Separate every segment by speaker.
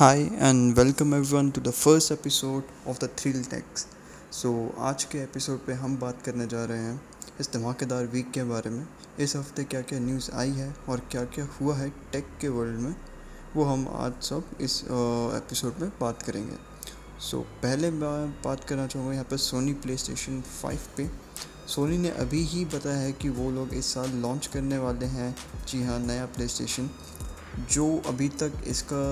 Speaker 1: Hi and welcome everyone to the first episode of the Thrill techs so आज के episode पे हम बात करने जा रहे हैं इस धमाकेदार वीक के बारे में। इस हफ़्ते क्या क्या न्यूज़ आई है और क्या क्या हुआ है टेक के वर्ल्ड में वो हम आज सब इस एपिसोड में बात करेंगे। सो so, पहले मैं बात करना चाहूँगा यहाँ पर सोनी प्ले स्टेशन फाइव पे। सोनी ने अभी ही बताया है कि वो लोग इस साल लॉन्च करने वाले हैं। जी हाँ नया प्ले स्टेशन जो अभी तक इसका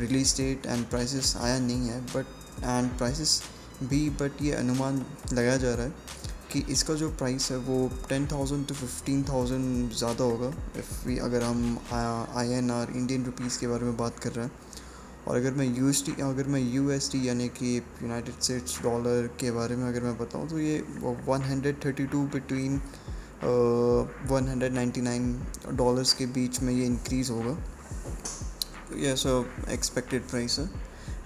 Speaker 1: रिलीज़ डेट एंड प्राइसेस आया नहीं है बट एंड प्राइसेस भी बट ये अनुमान लगाया जा रहा है कि इसका जो प्राइस है वो ten thousand to fifteen thousand ज़्यादा होगा इफ़ वी अगर हम I N R Indian rupees के बारे में बात कर रहे हैं। और अगर मैं यू अगर मैं यू एस टी यानी कि यूनाइटेड स्टेट्स डॉलर के बारे में अगर मैं बताऊँ तो ये one hundred thirty two between one hundred ninety nine dollars के बीच में ये इंक्रीज़ होगा। ये सो एक्सपेक्टेड प्राइस है।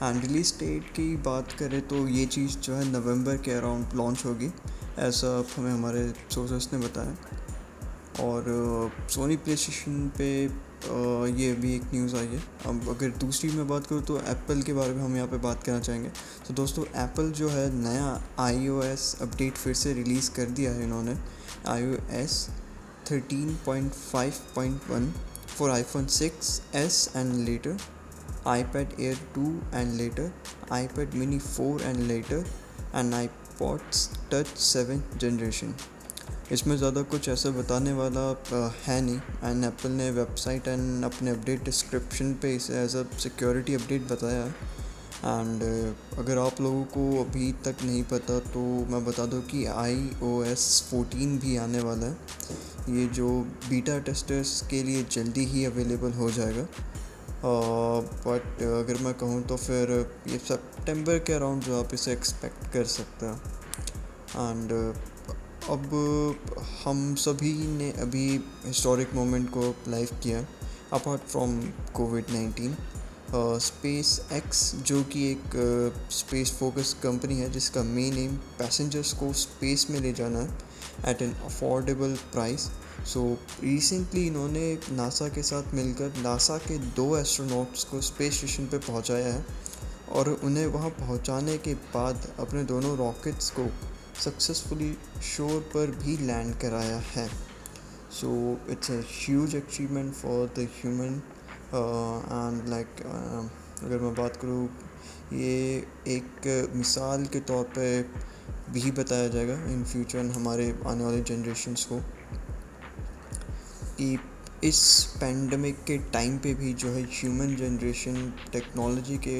Speaker 1: एंड रिलीज़ डेट की बात करें तो ये चीज़ जो है नवंबर के अराउंड लॉन्च होगी, ऐसा हमें हमारे सोर्सेस ने बताया। और सोनी प्ले स्टेशन पे ये भी एक न्यूज़ आई है। अब अगर दूसरी मैं बात करूँ तो एप्पल के बारे में हम यहाँ पे बात करना चाहेंगे। तो दोस्तों एप्पल जो है नया आईओएस अपडेट फिर से रिलीज़ कर दिया है इन्होंने। I O S thirteen point five point one for iPhone six S and later pad air two and later iPad mini four इसमें ज़्यादा कुछ ऐसा बताने वाला है नहीं। एंड एप्पल ने वेबसाइट एंड अपने अपडेट डिस्क्रिप्शन पे इसे एज अ सिक्योरिटी अपडेट बताया। एंड अगर आप लोगों को अभी तक नहीं पता तो मैं बता दूँ कि आई ओ एस फोर्टीन भी आने वाला है। ये जो बीटा टेस्टर्स के लिए जल्दी ही अवेलेबल हो जाएगा। बट uh, अगर मैं कहूँ तो फिर ये सितंबर के अराउंड जो आप इसे एक्सपेक्ट कर सकते हैं। एंड अब हम सभी ने अभी हिस्टोरिक मोमेंट को लाइव किया apart from Covid nineteen SpaceX जो कि एक स्पेस फोकस कंपनी है, जिसका मेन एम पैसेंजर्स को स्पेस में ले जाना है at an affordable price so recently इन्होंने नासा के साथ मिलकर नासा के दो एस्ट्रोनॉट्स को स्पेस स्टेशन पर पहुँचाया है और उन्हें वहाँ पहुँचाने के बाद अपने दोनों रॉकेट्स को सक्सेसफुली शोर पर भी लैंड कराया है। So it's a achievement for the human and like अगर मैं बात करूँ, ये एक मिसाल के तौर पे भी बताया जाएगा इन फ्यूचर हमारे आने वाले जनरेशन्स को कि इस पेंडेमिक के टाइम पे भी जो है ह्यूमन जनरेशन टेक्नोलॉजी के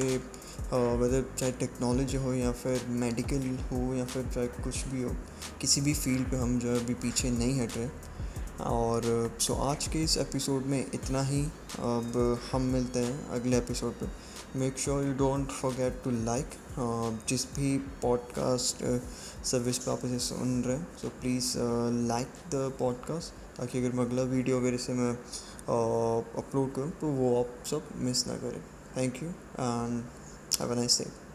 Speaker 1: वेदर चाहे टेक्नोलॉजी हो या फिर मेडिकल हो या फिर चाहे कुछ भी हो, किसी भी फ़ील्ड पे हम जो है अभी पीछे नहीं हट। रहे और सो आज के इस एपिसोड में इतना ही। अब हम मिलते हैं अगले एपिसोड पे। Make sure you don't forget to like जिस भी पॉडकास्ट सर्विस पे आप इसे सुन रहे हैं। So please like the podcast ताकि अगर मैं अगला वीडियो अगर इसे मैं अपलोड करूँ तो वो आप सब मिस ना करें। Thank you and Have a nice day.